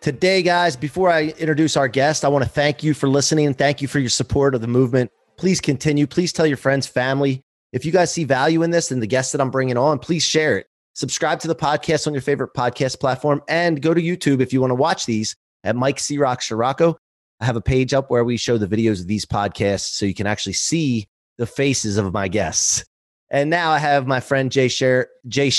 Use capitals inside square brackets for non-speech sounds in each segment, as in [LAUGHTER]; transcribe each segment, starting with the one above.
Today, guys, before I introduce our guest, I want to thank you for listening. Thank you for your support of the movement. Please continue. Please tell your friends, family. If you guys see value in this and the guests that I'm bringing on, please share it. Subscribe to the podcast on your favorite podcast platform and go to YouTube if you want to watch these at Mike C Rock Ciorrocco. I have a page up where we show the videos of these podcasts so you can actually see the faces of my guests. And now I have my friend Jay Scherr, Jay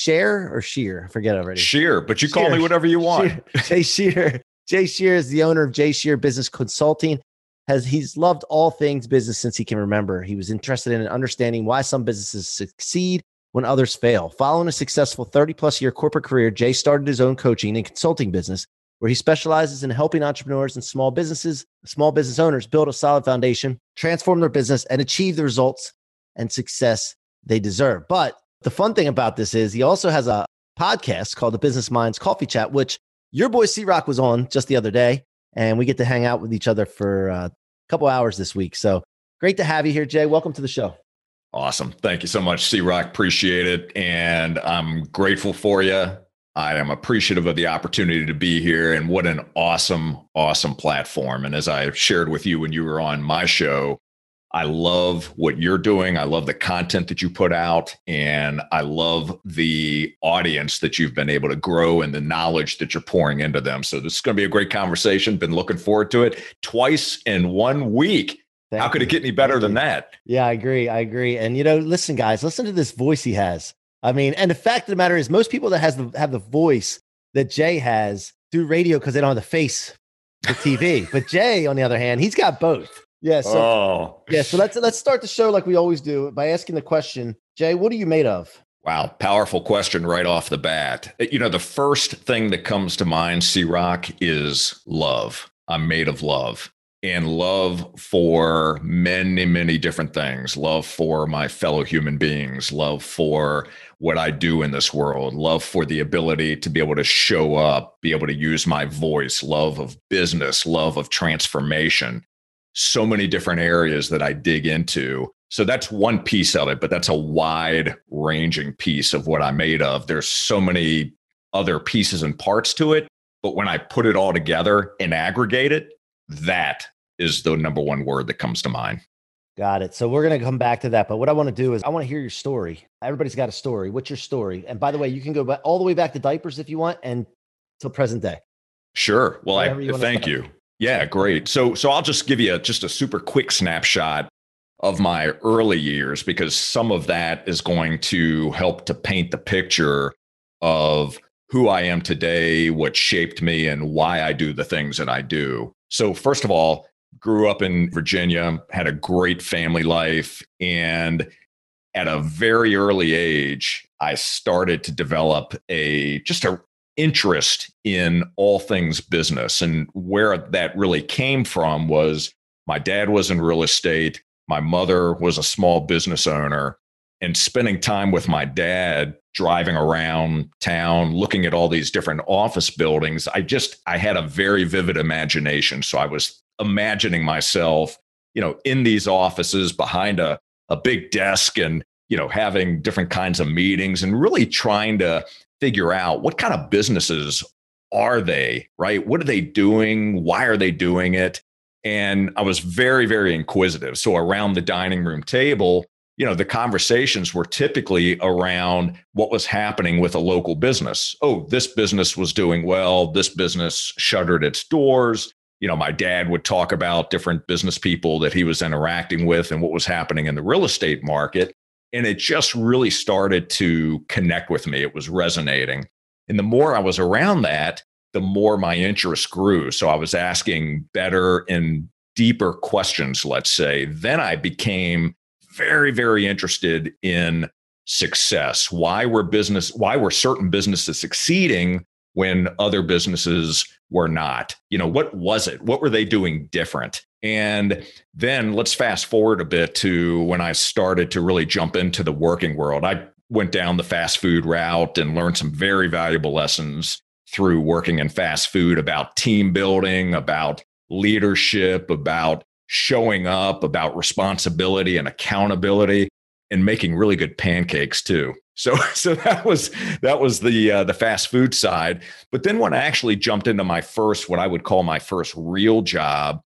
Shear or Shear, I forget already. Shear, but you call me whatever you want. Shear. [LAUGHS] Jay Scherr. Jay Scherr is the owner of Jay Scherr Business Consulting. Has he's loved all things business since he can remember. He was interested in understanding why some businesses succeed when others fail. Following a successful 30 plus year corporate career, Jay started his own coaching and consulting business where he specializes in helping entrepreneurs and small businesses, small business owners build a solid foundation, transform their business, and achieve the results and success they deserve. But the fun thing about this is he also has a podcast called the Business Minds Coffee Chat, which your boy C Rock was on just the other day. And we get to hang out with each other for uh, a couple hours this week. So great to have you here, Jay. Welcome to the show. Awesome. Thank you so much, C Rock. Appreciate it. And I'm grateful for you. I am appreciative of the opportunity to be here and what an awesome, awesome platform. And as I shared with you when you were on my show, I love what you're doing. I love the content that you put out. And I love the audience that you've been able to grow and the knowledge that you're pouring into them. So this is going to be a great conversation. Been looking forward to it twice in one week. Thank How could you. it get any better Thank than you. that? Yeah, I agree. I agree. And you know, listen, guys, listen to this voice he has. I mean, and the fact of the matter is, most people that has the have the voice that Jay has do radio because they don't have the face for TV. but Jay, on the other hand, he's got both. Yeah. So, oh. yeah. So let's let's start the show like we always do by asking the question, Jay, what are you made of? Wow, powerful question right off the bat. Uh, you know, the first thing that comes to mind, C Rock, is love. I'm made of love and love for many, many different things love for my fellow human beings, love for what I do in this world, love for the ability to be able to show up, be able to use my voice, love of business, love of transformation so many different areas that I dig into. So that's one piece of it, but that's a wide ranging piece of what I'm made of. There's so many other pieces and parts to it. But when I put it all together and aggregate it, that is the number one word that comes to mind. Got it. So we're going to come back to that. But what I want to do is I want to hear your story. Everybody's got a story. What's your story? And by the way, you can go all the way back to diapers if you want and till present day. Sure. Well, Whatever I thank you. Yeah, great. So so I'll just give you a, just a super quick snapshot of my early years because some of that is going to help to paint the picture of who I am today, what shaped me and why I do the things that I do. So first of all, grew up in Virginia, had a great family life and at a very early age, I started to develop a just a interest in all things business. And where that really came from was my dad was in real estate, my mother was a small business owner. And spending time with my dad, driving around town, looking at all these different office buildings, I just, I had a very vivid imagination. So I was imagining myself, you know, in these offices behind a, a big desk and, you know, having different kinds of meetings and really trying to figure out what kind of businesses are they, right? What are they doing? Why are they doing it? And I was very, very inquisitive. So around the dining room table, you know, the conversations were typically around what was happening with a local business. Oh, this business was doing well. This business shuttered its doors. You know, my dad would talk about different business people that he was interacting with and what was happening in the real estate market. And it just really started to connect with me. It was resonating. And the more I was around that, the more my interest grew. So I was asking better and deeper questions, let's say. Then I became very, very interested in success. Why were business, why were certain businesses succeeding when other businesses were not? You know, what was it? What were they doing different? And then let's fast forward a bit to when I started to really jump into the working world. I went down the fast food route and learned some very valuable lessons through working in fast food about team building, about leadership, about showing up, about responsibility and accountability, and making really good pancakes too. [LAUGHS] So, so that was that was the uh, the fast food side. But then when I actually jumped into my first, what I would call my first real job,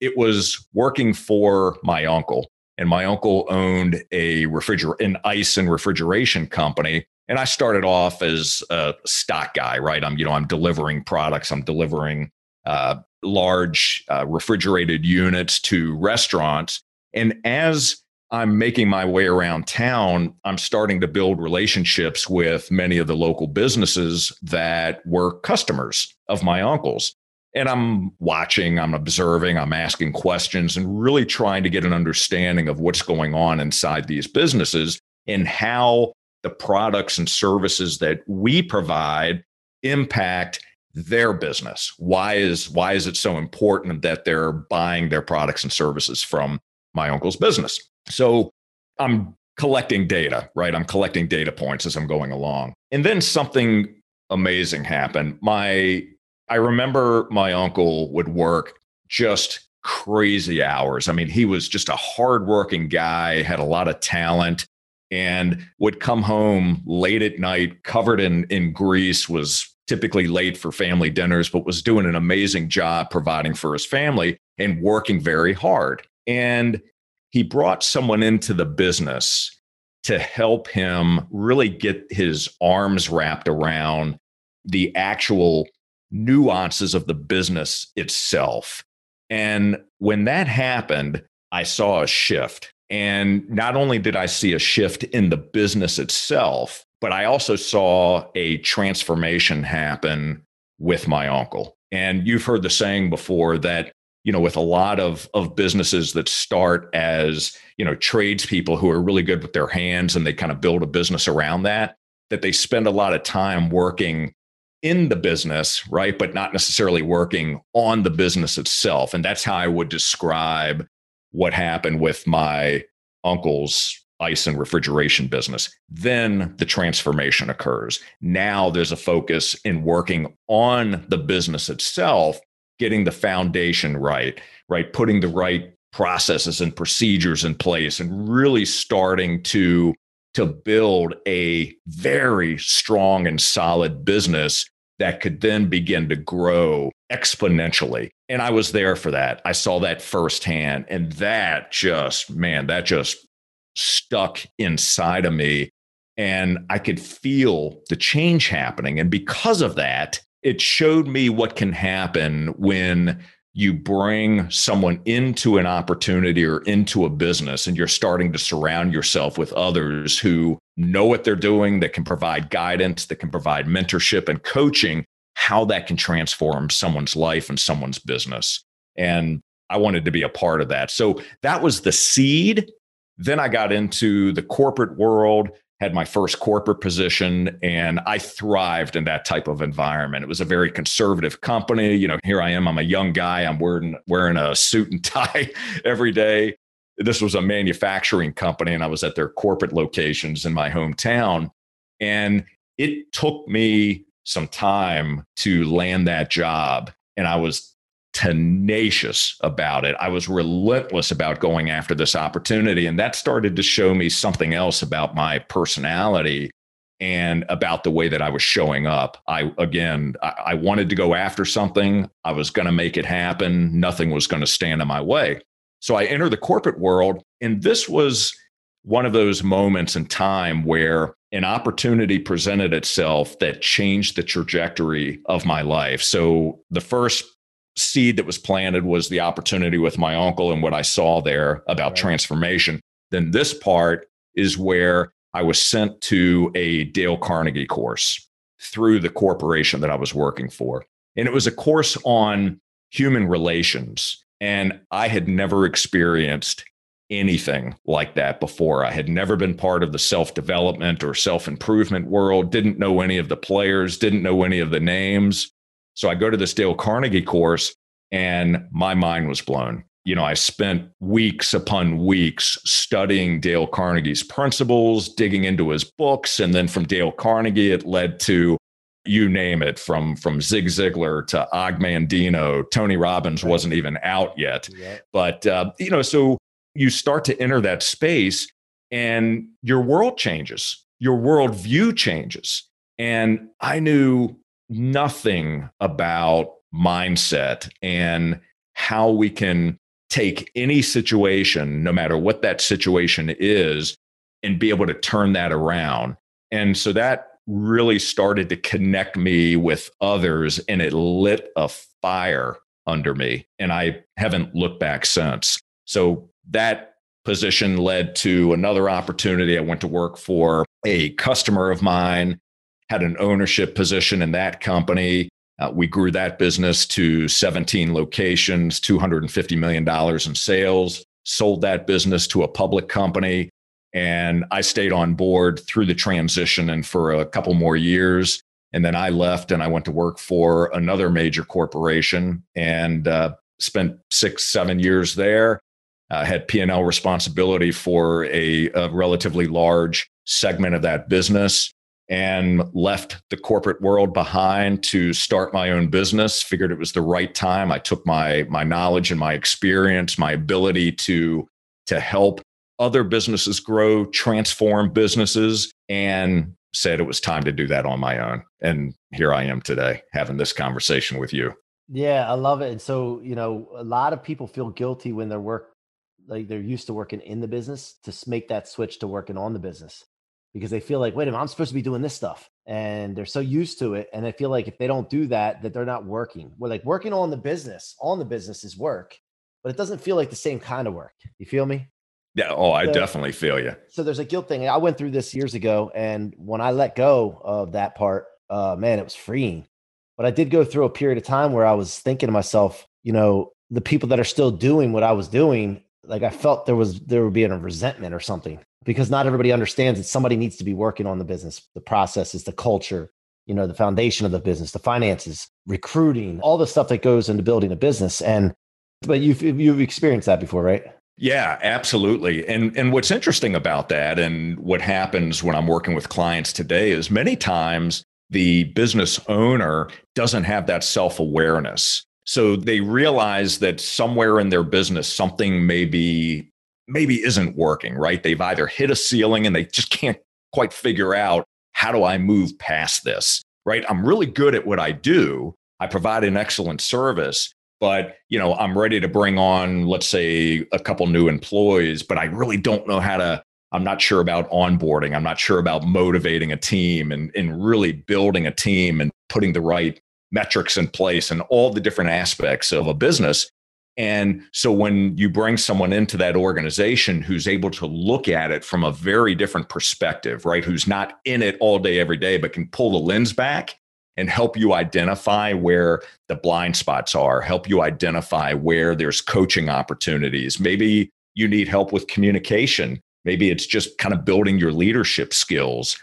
it was working for my uncle. And my uncle owned a refriger an ice and refrigeration company. And I started off as a stock guy, right? I'm, you know, I'm delivering products, I'm delivering uh, large uh, refrigerated units to restaurants. And as I'm making my way around town, I'm starting to build relationships with many of the local businesses that were customers of my uncle's. And I'm watching, I'm observing, I'm asking questions, and really trying to get an understanding of what's going on inside these businesses and how the products and services that we provide impact their business. Why is why is it so important that they're buying their products and services from my uncle's business? So i'm collecting data right? I'm collecting data points as i'm going along. And then something amazing happened. My i remember my uncle would work just crazy hours. I mean he was just a hardworking guy had a lot of talent and would come home late at night covered in in grease was typically late for family dinners but was doing an amazing job providing for his family and working very hard. And he brought someone into the business to help him really get his arms wrapped around the actual nuances of the business itself and when that happened i saw a shift and not only did I see a shift in the business itself, but I also saw a transformation happen with my uncle. And you've heard the saying before that, you know, with a lot of, of businesses that start as, you know, tradespeople who are really good with their hands and they kind of build a business around that, that they spend a lot of time working in the business, right? But not necessarily working on the business itself. And that's how I would describe what happened with my uncle's ice and refrigeration business. Then the transformation occurs. Now there's a focus in working on the business itself, getting the foundation right, right? Putting the right processes and procedures in place and really starting to to build a very strong and solid business that could then begin to grow exponentially. And I was there for that. I saw that firsthand. And that just, man, that just stuck inside of me. And I could feel the change happening. And because of that, it showed me what can happen when you bring someone into an opportunity or into a business and you're starting to surround yourself with others who know what they're doing, that can provide guidance, that can provide mentorship and coaching, how that can transform someone's life and someone's business. And I wanted to be a part of that. So that was the seed. Then I got into the corporate world had my first corporate position and I thrived in that type of environment. It was a very conservative company. You know, here I am, I'm a young guy, I'm wearing wearing a suit and [LAUGHS] tie every day. This was a manufacturing company and I was at their corporate locations in my hometown and it took me some time to land that job and I was tenacious about it. I was relentless about going after this opportunity. And that started to show me something else about my personality and about the way that I was showing up. I, again, I, I wanted to go after something. I was going to make it happen. Nothing was going to stand in my way. So I entered the corporate world. And this was one of those moments in time where an opportunity presented itself that changed the trajectory of my life. So the first seed that was planted was the opportunity with my uncle and what I saw there about right. transformation. Then this part is where I was sent to a Dale Carnegie course through the corporation that I was working for. And it was a course on human relations. And I had never experienced anything like that before. I had never been part of the self development or self improvement world, didn't know any of the players, didn't know any of the names. So I go to this Dale Carnegie course and my mind was blown. You know, I spent weeks upon weeks studying Dale Carnegie's principles, digging into his books. And then from Dale Carnegie, it led to you name it from from Zig Ziglar to Og Mandino. Tony Robbins wasn't even out yet, yeah. but uh, you know, so you start to enter that space, and your world changes, your worldview changes, and I knew nothing about mindset and how we can take any situation, no matter what that situation is, and be able to turn that around. And so that really started to connect me with others and it lit a fire under me. And I haven't looked back since. So that position led to another opportunity. I went to work for a customer of mine, had an ownership position in that company. Uh, we grew that business to 17 locations, $250 million in sales, sold that business to a public company. And I stayed on board through the transition and for a couple more years. And then I left and I went to work for another major corporation and uh, spent six, seven years there. Uh, had P&L responsibility for a, a relatively large segment of that business and left the corporate world behind to start my own business figured it was the right time i took my my knowledge and my experience my ability to to help other businesses grow, transform businesses, and said it was time to do that on my own. And here I am today having this conversation with you. Yeah, I love it. And so, you know, a lot of people feel guilty when they're work like they're used to working in the business to make that switch to working on the business because they feel like, wait a minute, I'm supposed to be doing this stuff. And they're so used to it. And they feel like if they don't do that, that they're not working. We're like working on the business, on the business is work, but it doesn't feel like the same kind of work. You feel me? Yeah. Oh, I so, definitely feel you. So there's a guilt thing. I went through this years ago, and when I let go of that part, uh, man, it was freeing. But I did go through a period of time where I was thinking to myself, you know, the people that are still doing what I was doing, like I felt there was there would be a resentment or something because not everybody understands that somebody needs to be working on the business, the processes, the culture, you know, the foundation of the business, the finances, recruiting, all the stuff that goes into building a business. And but you've you've experienced that before, right? Yeah, absolutely. And and what's interesting about that and what happens when I'm working with clients today is many times the business owner doesn't have that self-awareness. So they realize that somewhere in their business something maybe maybe isn't working, right? They've either hit a ceiling and they just can't quite figure out how do I move past this, right? I'm really good at what I do. I provide an excellent service, but you know i'm ready to bring on let's say a couple new employees but i really don't know how to i'm not sure about onboarding i'm not sure about motivating a team and, and really building a team and putting the right metrics in place and all the different aspects of a business and so when you bring someone into that organization who's able to look at it from a very different perspective right who's not in it all day every day but can pull the lens back and help you identify where the blind spots are, help you identify where there's coaching opportunities. Maybe you need help with communication. Maybe it's just kind of building your leadership skills.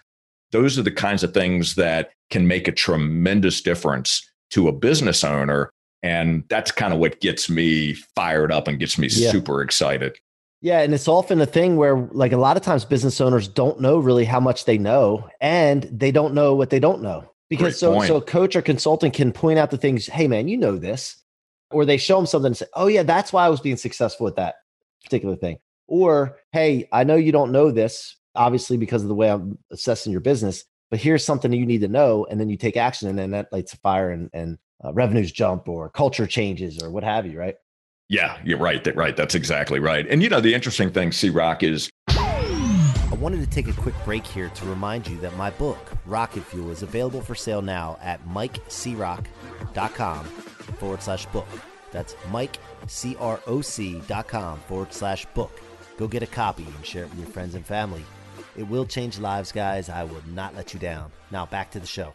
Those are the kinds of things that can make a tremendous difference to a business owner. And that's kind of what gets me fired up and gets me yeah. super excited. Yeah, and it's often a thing where like a lot of times business owners don't know really how much they know and they don't know what they don't know because so so coach or consultant can point out the things hey man you know this or they show them something and say oh yeah that's why i was being successful at that particular thing or hey i know you don't know this obviously because of the way i'm assessing your business but here's something you need to know and then you take action and then that lights a fire and, and uh, revenues jump or culture changes or what have you right yeah you're right that right that's exactly right and you know the interesting thing c rock is I wanted to take a quick break here to remind you that my book, Rocket Fuel, is available for sale now at mikecroc.com forward slash book. That's mikecroc.com forward slash book. Go get a copy and share it with your friends and family. It will change lives, guys. I will not let you down. Now, back to the show.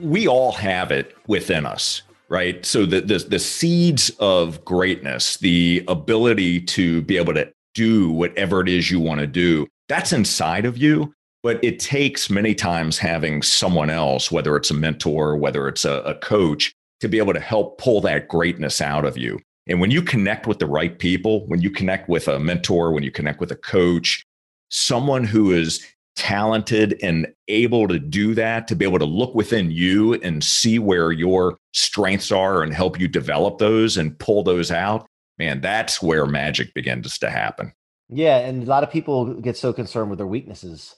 We all have it within us, right? So the, the, the seeds of greatness, the ability to be able to do whatever it is you want to do, that's inside of you. But it takes many times having someone else, whether it's a mentor, whether it's a, a coach, to be able to help pull that greatness out of you. And when you connect with the right people, when you connect with a mentor, when you connect with a coach, someone who is talented and able to do that, to be able to look within you and see where your strengths are and help you develop those and pull those out, man, that's where magic begins to happen. Yeah. And a lot of people get so concerned with their weaknesses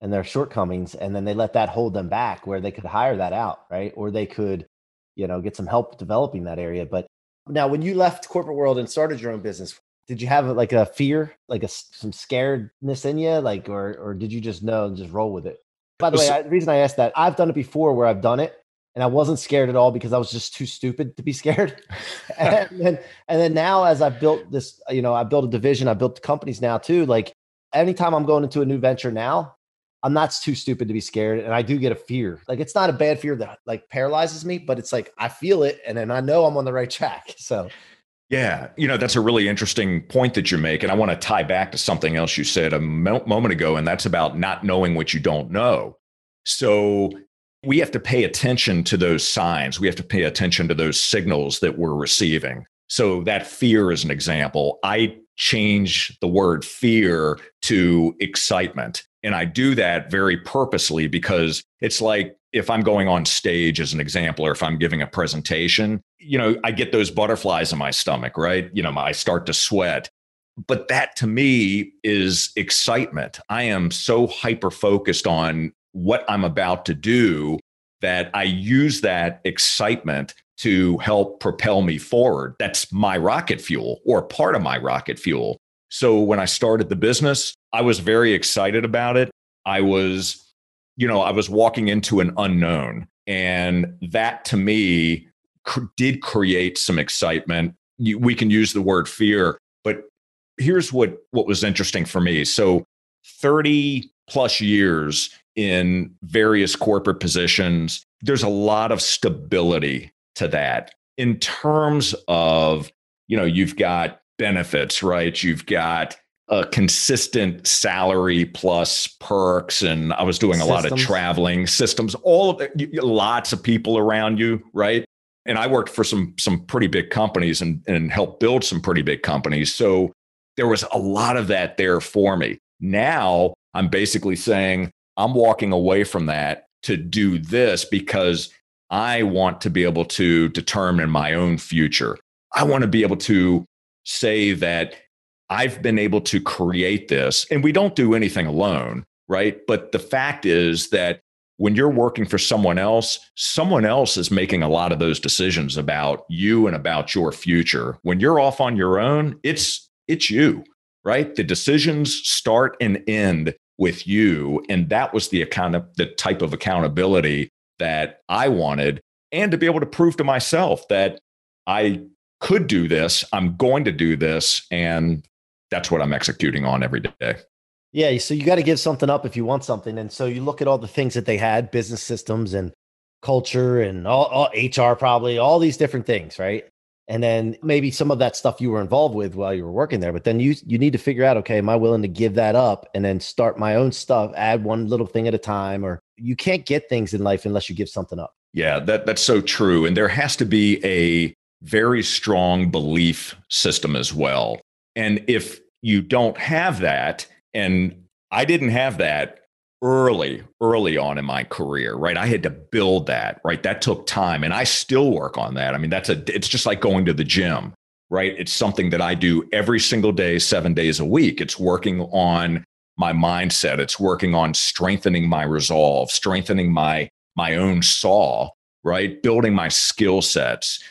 and their shortcomings, and then they let that hold them back where they could hire that out, right? Or they could, you know, get some help developing that area. But now, when you left corporate world and started your own business, did you have like a fear, like a some scaredness in you, like, or or did you just know and just roll with it? By the way, I, the reason I asked that, I've done it before where I've done it and I wasn't scared at all because I was just too stupid to be [LAUGHS] scared. [LAUGHS] and, then, and then now, as I've built this, you know, I built a division, I built companies now too. Like anytime I'm going into a new venture now, I'm not too stupid to be scared. And I do get a fear. Like it's not a bad fear that like paralyzes me, but it's like I feel it and then I know I'm on the right track. [LAUGHS] So yeah, you know, that's a really interesting point that you make. And I want to tie back to something else you said a moment ago, and that's about not knowing what you don't know. So we have to pay attention to those signs. We have to pay attention to those signals that we're receiving. So that fear is an example. I change the word fear to excitement. And I do that very purposely because it's like if I'm going on stage as an example, or if I'm giving a presentation, you know, I get those butterflies in my stomach, right? You know, I start to sweat. But that to me is excitement. I am so hyper focused on what I'm about to do that I use that excitement to help propel me forward. That's my rocket fuel or part of my rocket fuel. So when I started the business, I was very excited about it. I was, you know, I was walking into an unknown. And that to me cr- did create some excitement. You, we can use the word fear, but here's what, what was interesting for me. So 30 plus years in various corporate positions, there's a lot of stability to that in terms of you know you've got benefits right you've got a consistent salary plus perks and i was doing systems. a lot of traveling systems all of it lots of people around you right and i worked for some some pretty big companies and and helped build some pretty big companies so there was a lot of that there for me now i'm basically saying i'm walking away from that to do this because I want to be able to determine my own future. I want to be able to say that I've been able to create this. And we don't do anything alone, right? But the fact is that when you're working for someone else, someone else is making a lot of those decisions about you and about your future. When you're off on your own, it's it's you, right? The decisions start and end with you, and that was the account of the type of accountability that I wanted and to be able to prove to myself that I could do this, I'm going to do this. And that's what I'm executing on every day. Yeah. So you got to give something up if you want something. And so you look at all the things that they had business systems and culture and all, all HR, probably all these different things, right? and then maybe some of that stuff you were involved with while you were working there but then you you need to figure out okay am i willing to give that up and then start my own stuff add one little thing at a time or you can't get things in life unless you give something up yeah that that's so true and there has to be a very strong belief system as well and if you don't have that and i didn't have that early, early on in my career, right? I had to build that, right? That took time and I still work on that. I mean, that's a, it's just like going to the gym, right? It's something that I do every single day, seven days a week. It's working on my mindset. It's working on strengthening my resolve, strengthening my, my own saw, right? Building my skill sets.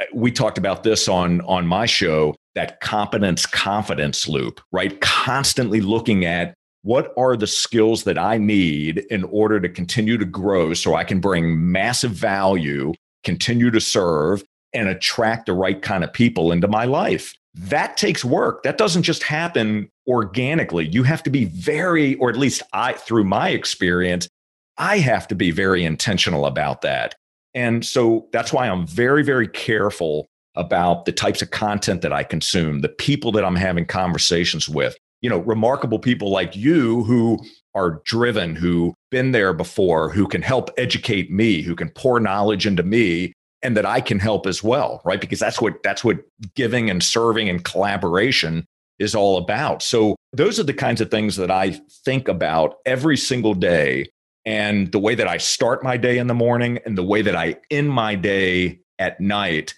Uh, we talked about this on, on my show, that competence confidence loop, right? Constantly looking at what are the skills that I need in order to continue to grow so I can bring massive value, continue to serve, and attract the right kind of people into my life? that takes work. That doesn't just happen organically. You have to be very, or at least I, through my experience, I have to be very intentional about that. And so that's why I'm very, very careful about the types of content that I consume, the people that I'm having conversations with. You know, remarkable people like you who are driven, who been there before, who can help educate me, who can pour knowledge into me and that I can help as well, right? Because that's what that's what giving and serving and collaboration is all about. So those are the kinds of things that I think about every single day and the way that I start my day in the morning and the way that I end my day at night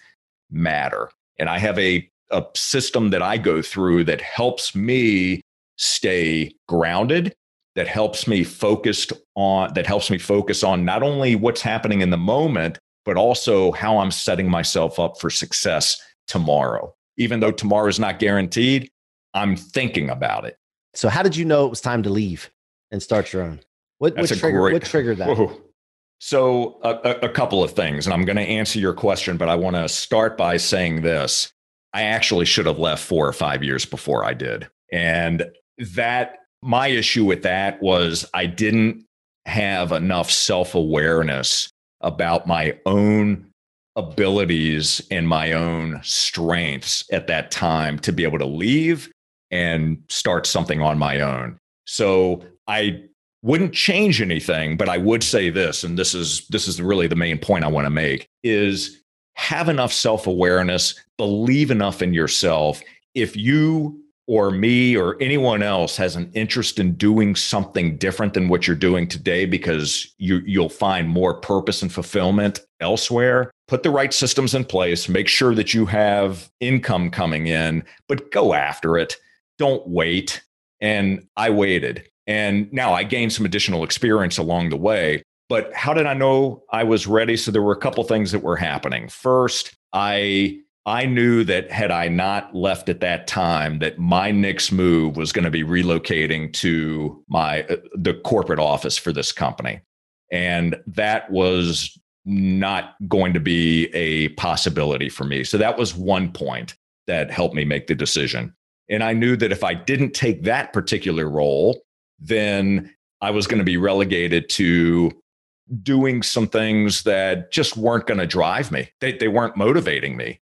matter. And I have a a system that I go through that helps me stay grounded that helps me focused on that helps me focus on not only what's happening in the moment but also how I'm setting myself up for success tomorrow. Even though tomorrow is not guaranteed, I'm thinking about it. So, how did you know it was time to leave and start your own? What, what, trigger, great, what triggered that? [LAUGHS] Whoa. So, a, a, couple of things, and I'm going to answer your question, but I want to start by saying this. I actually should have left four or five years before I did. And that, my issue with that was I didn't have enough self awareness about my own abilities and my own strengths at that time to be able to leave and start something on my own. So I wouldn't change anything, but I would say this, and this is this is really the main point I want to make is have enough self-awareness, believe enough in yourself. If you or me or anyone else has an interest in doing something different than what you're doing today because you you'll find more purpose and fulfillment elsewhere put the right systems in place make sure that you have income coming in but go after it. Don't wait. And i waited and now i gained some additional experience along the way but how did i know i was ready so there were a couple things that were happening first i I knew that had I not left at that time, that my next move was going to be relocating to my uh, the corporate office for this company, and that was not going to be a possibility for me. So that was one point that helped me make the decision. And I knew that if I didn't take that particular role, then I was going to be relegated to doing some things that just weren't going to drive me. They, they weren't motivating me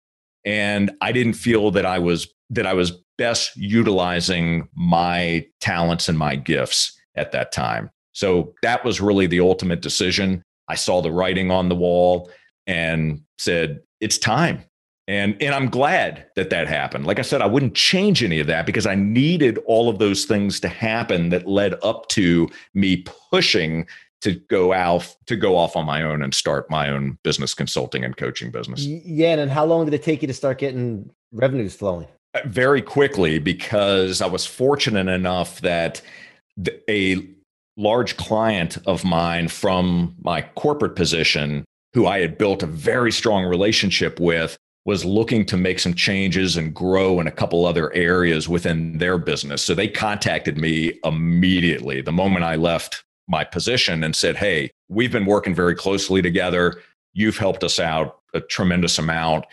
and I didn't feel that I was that I was best utilizing my talents and my gifts at that time. So that was really the ultimate decision. I saw the writing on the wall and said, "It's time." And and I'm glad that that happened. Like I said, I wouldn't change any of that because I needed all of those things to happen that led up to me pushing to go out to go off on my own and start my own business consulting and coaching business. Yeah, and how long did it take you to start getting revenues flowing? Uh, very quickly because I was fortunate enough that a large client of mine from my corporate position who I had built a very strong relationship with was looking to make some changes and grow in a couple other areas within their business. So they contacted me immediately the moment I left my position and said, Hey, we've been working very closely together. You've helped us out a tremendous amount.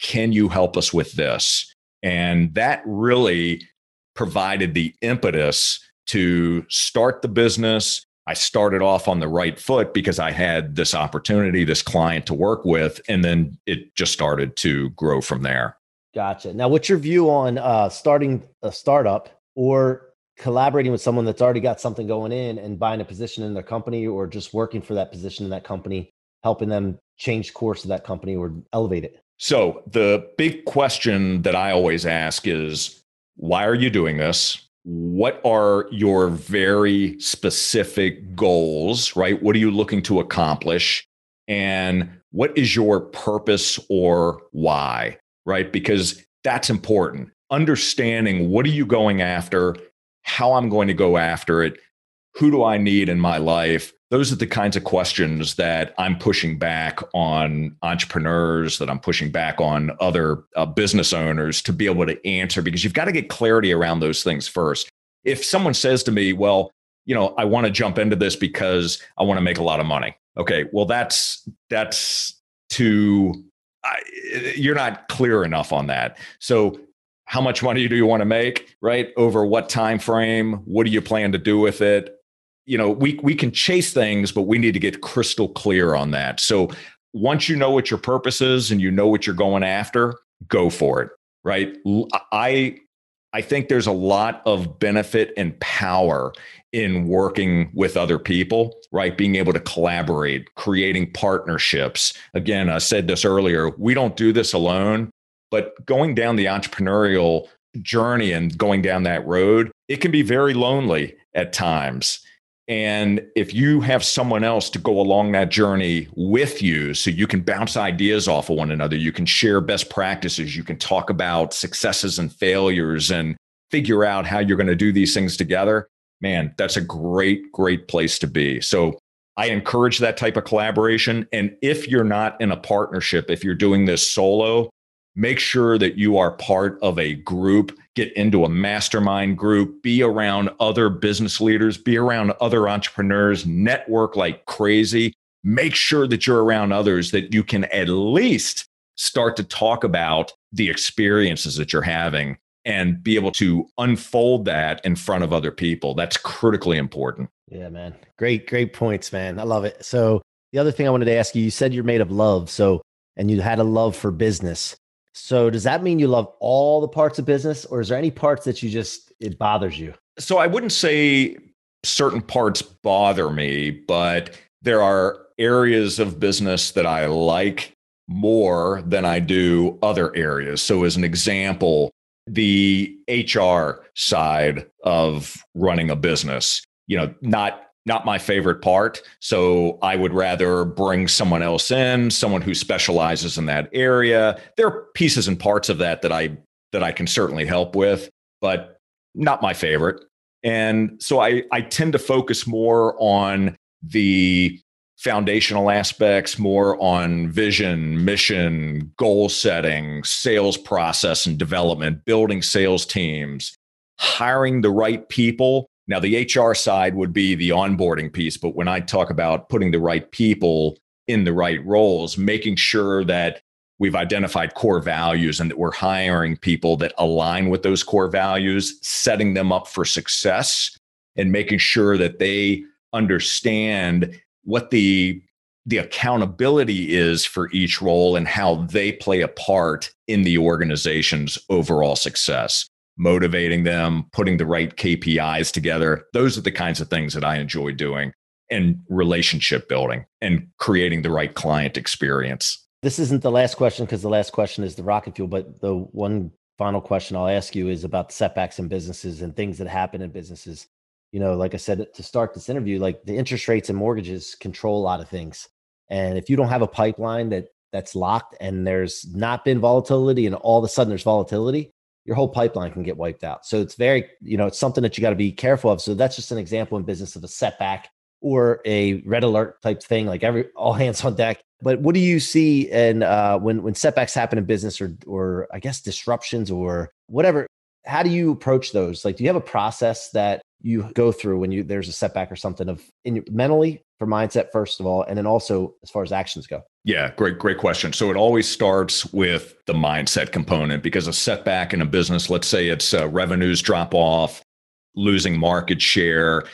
Can you help us with this? And that really provided the impetus to start the business. I started off on the right foot because I had this opportunity, this client to work with, and then it just started to grow from there. Gotcha. Now, what's your view on uh, starting a startup or collaborating with someone that's already got something going in and buying a position in their company or just working for that position in that company helping them change course of that company or elevate it so the big question that i always ask is why are you doing this what are your very specific goals right? What are you looking to accomplish? And what is your purpose or why right? Because that's important. Understanding what are you going after how I'm going to go after it, who do I need in my life? Those are the kinds of questions that I'm pushing back on entrepreneurs, that I'm pushing back on other uh, business owners to be able to answer because you've got to get clarity around those things first. If someone says to me, well, you know, I want to jump into this because I want to make a lot of money. Okay, well, that's that's too. I, you're not clear enough on that. So how much money do you want to make, right? Over what time frame? What do you plan to do with it? You know, we we can chase things, but we need to get crystal clear on that. So once you know what your purpose is and you know what you're going after, go for it, right? I I think there's a lot of benefit and power in working with other people, right? Being able to collaborate, creating partnerships. Again, I said this earlier, we don't do this alone, but going down the entrepreneurial journey and going down that road, it can be very lonely at times. And if you have someone else to go along that journey with you, so you can bounce ideas off of one another, you can share best practices, you can talk about successes and failures and figure out how you're going to do these things together, man, that's a great, great place to be. So I encourage that type of collaboration. And if you're not in a partnership, if you're doing this solo, make sure that you are part of a group, get into a mastermind group, be around other business leaders, be around other entrepreneurs, network like crazy. Make sure that you're around others that you can at least start to talk about the experiences that you're having and be able to unfold that in front of other people. That's critically important. Yeah, man. Great, great points, man. I love it. So, the other thing I wanted to ask you, you said you're made of love. So, and you had a love for business. So, does that mean you love all the parts of business or is there any parts that you just, it bothers you? So, I wouldn't say certain parts bother me, but there are areas of business that I like more than I do other areas. So, as an example, the HR side of running a business. You know, not not my favorite part. So I would rather bring someone else in, someone who specializes in that area. There are pieces and parts of that that I that I can certainly help with, but not my favorite. And so I I tend to focus more on the foundational aspects, more on vision, mission, goal setting, sales process and development, building sales teams, hiring the right people. Now, the HR side would be the onboarding piece, but when I talk about putting the right people in the right roles, making sure that we've identified core values and that we're hiring people that align with those core values, setting them up for success, and making sure that they understand what the the accountability is for each role and how they play a part in the organization's overall success motivating them putting the right kpis together. Those are the kinds of things that i enjoy doing and relationship building and creating the right client experience. This isn't the last question because the last question is the rocket fuel but the one final question i'll ask you is about setbacks in businesses and things that happen in businesses. You know, like I said to start this interview, like the interest rates and mortgages control a lot of things. And if you don't have a pipeline that that's locked and there's not been volatility and all of a sudden there's volatility, your whole pipeline can get wiped out. So it's very, you know, it's something that you got to be careful of. So that's just an example in business of a setback or a red alert type thing, like every [LAUGHS] all hands on deck. But what do you see and uh, when when setbacks happen in business or or I guess disruptions or whatever? How do you approach those? Like, do you have a process that you go through when you there's a setback or something of in your, mentally for mindset first of all and then also as far as actions go. Yeah great great question. So it always starts with the mindset component because a setback in a business let's say it's uh, revenues drop off losing market share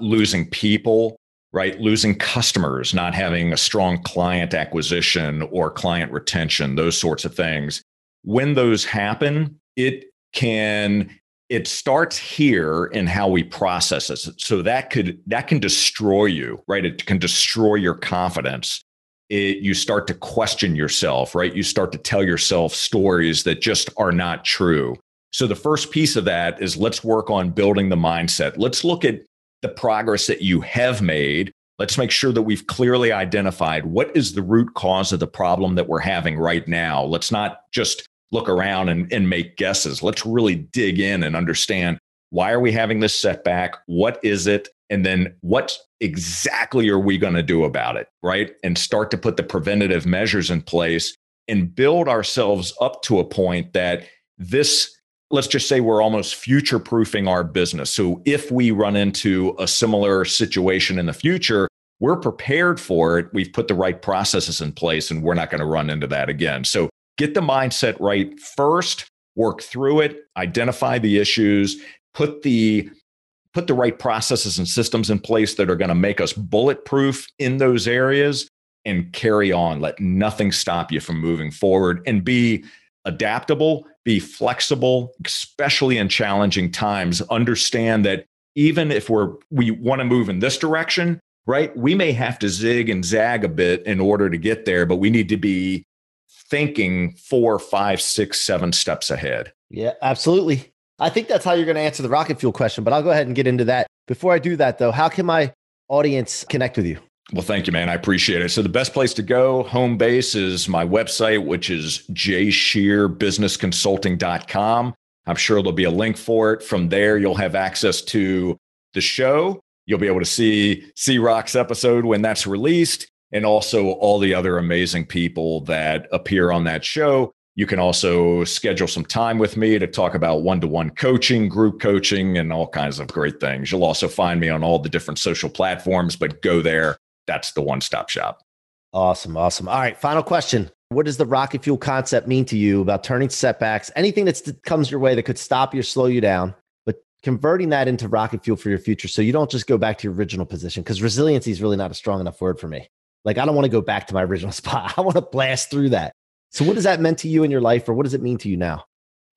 losing people right? Losing customers not having a strong client acquisition or client retention those sorts of things. When those happen it can it starts here in how we process it so that could that can destroy you right? It can destroy your confidence. It, you start to question yourself right? You start to tell yourself stories that just are not true. So the first piece of that is let's work on building the mindset. Let's look at the progress that you have made. Let's make sure that we've clearly identified what is the root cause of the problem that we're having right now. Let's not just look around and, and make guesses. Let's really dig in and understand why are we having this setback? What is it? And then what exactly are we going to do about it? Right. And start to put the preventative measures in place and build ourselves up to a point that this, let's just say we're almost future proofing our business. So if we run into a similar situation in the future, we're prepared for it. We've put the right processes in place and we're not going to run into that again. So get the mindset right first work through it, identify the issues, put the put the right processes and systems in place that are going to make us bulletproof in those areas and carry on. Let nothing stop you from moving forward and be adaptable, be flexible, especially in challenging times. Understand that even if we're we want to move in this direction, right? We may have to zig and zag a bit in order to get there, but we need to be thinking four, five, six, seven steps ahead. Yeah, absolutely. I think that's how you're going to answer the rocket fuel question, but I'll go ahead and get into that. Before I do that, though, how can my audience connect with you? Well, thank you, man. I appreciate it. So, the best place to go, home base, is my website, which is jscherrbusinessconsulting.com. I'm sure there'll be a link for it. From there, you'll have access to the show. You'll be able to see C Rock's episode when that's released, and also all the other amazing people that appear on that show. You can also schedule some time with me to talk about one to one coaching, group coaching, and all kinds of great things. You'll also find me on all the different social platforms, but go there. That's the one stop shop. Awesome. Awesome. All right. Final question. What does the rocket fuel concept mean to you about turning setbacks, anything that comes your way that could stop you or slow you down, but converting that into rocket fuel for your future so you don't just go back to your original position? Because resiliency is really not a strong enough word for me. Like, I don't want to go back to my original [LAUGHS] spot. I want to blast through that. So, what does that mean to you in your life, or what does it mean to you now?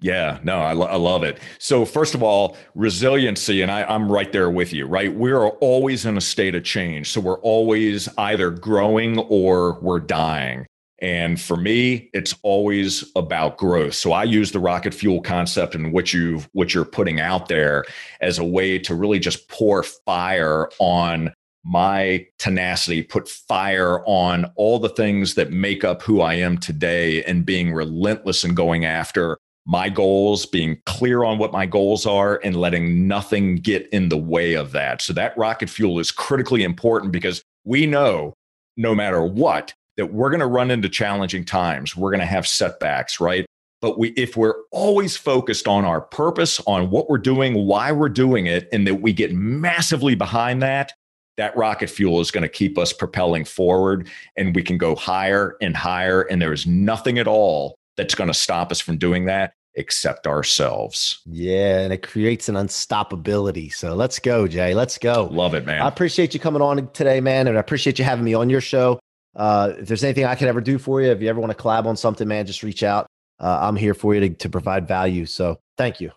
Yeah, no, I, lo- I love it. So, first of all, resiliency, and I, I'm right there with you, right? We're always in a state of change. So, we're always either growing or we're dying. And for me, it's always about growth. So I use the rocket fuel concept and what you what you're putting out there as a way to really just pour fire on my tenacity, put fire on all the things that make up who I am today and being relentless and going after my goals, being clear on what my goals are, and letting nothing get in the way of that. So, that rocket fuel is critically important because we know no matter what, that we're going to run into challenging times. We're going to have setbacks, right? But we, if we're always focused on our purpose, on what we're doing, why we're doing it, and that we get massively behind that, that rocket fuel is going to keep us propelling forward and we can go higher and higher. And there is nothing at all that's going to stop us from doing that except ourselves. Yeah. And it creates an unstoppability. So let's go, Jay. Let's go. Love it, man. I appreciate you coming on today, man. And I appreciate you having me on your show. Uh, if there's anything I can ever do for you, if you ever want to collab on something, man, just reach out. Uh, I'm here for you to, to provide value. So thank you.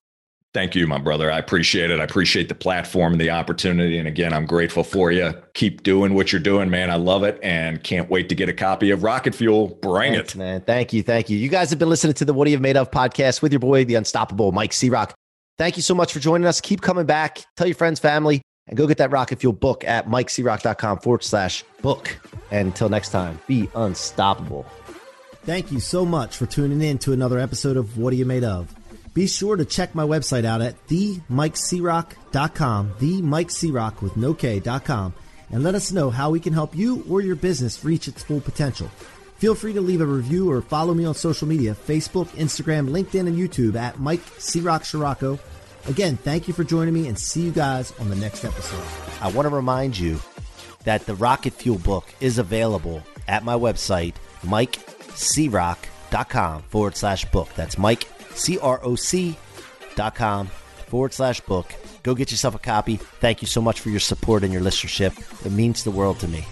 Thank you, my brother. I appreciate it. I appreciate the platform and the opportunity. And again, I'm grateful for you. Keep doing what you're doing, man. I love it and can't wait to get a copy of Rocket Fuel. Bring Thanks, it. Man. Thank you. Thank you. You guys have been listening to the What Are You Made Of podcast with your boy, the unstoppable Mike C Rock. Thank you so much for joining us. Keep coming back. Tell your friends, family, and go get that Rocket Fuel book at mikecroc.com forward slash book. And until next time, be unstoppable. Thank you so much for tuning in to another episode of What Are You Made Of? Be sure to check my website out at themikecroc.com, themikecroc with no K.com, and let us know how we can help you or your business reach its full potential. Feel free to leave a review or follow me on social media Facebook, Instagram, LinkedIn, and YouTube at Mike C. Rock Ciorrocco. Again, thank you for joining me and see you guys on the next episode. I want to remind you that the Rocket Fuel book is available at my website, mikecroc.com forward slash book. That's Mike C-R-O-C dot com forward slash book. Go get yourself a copy. Thank you so much for your support and your listenership. It means the world to me.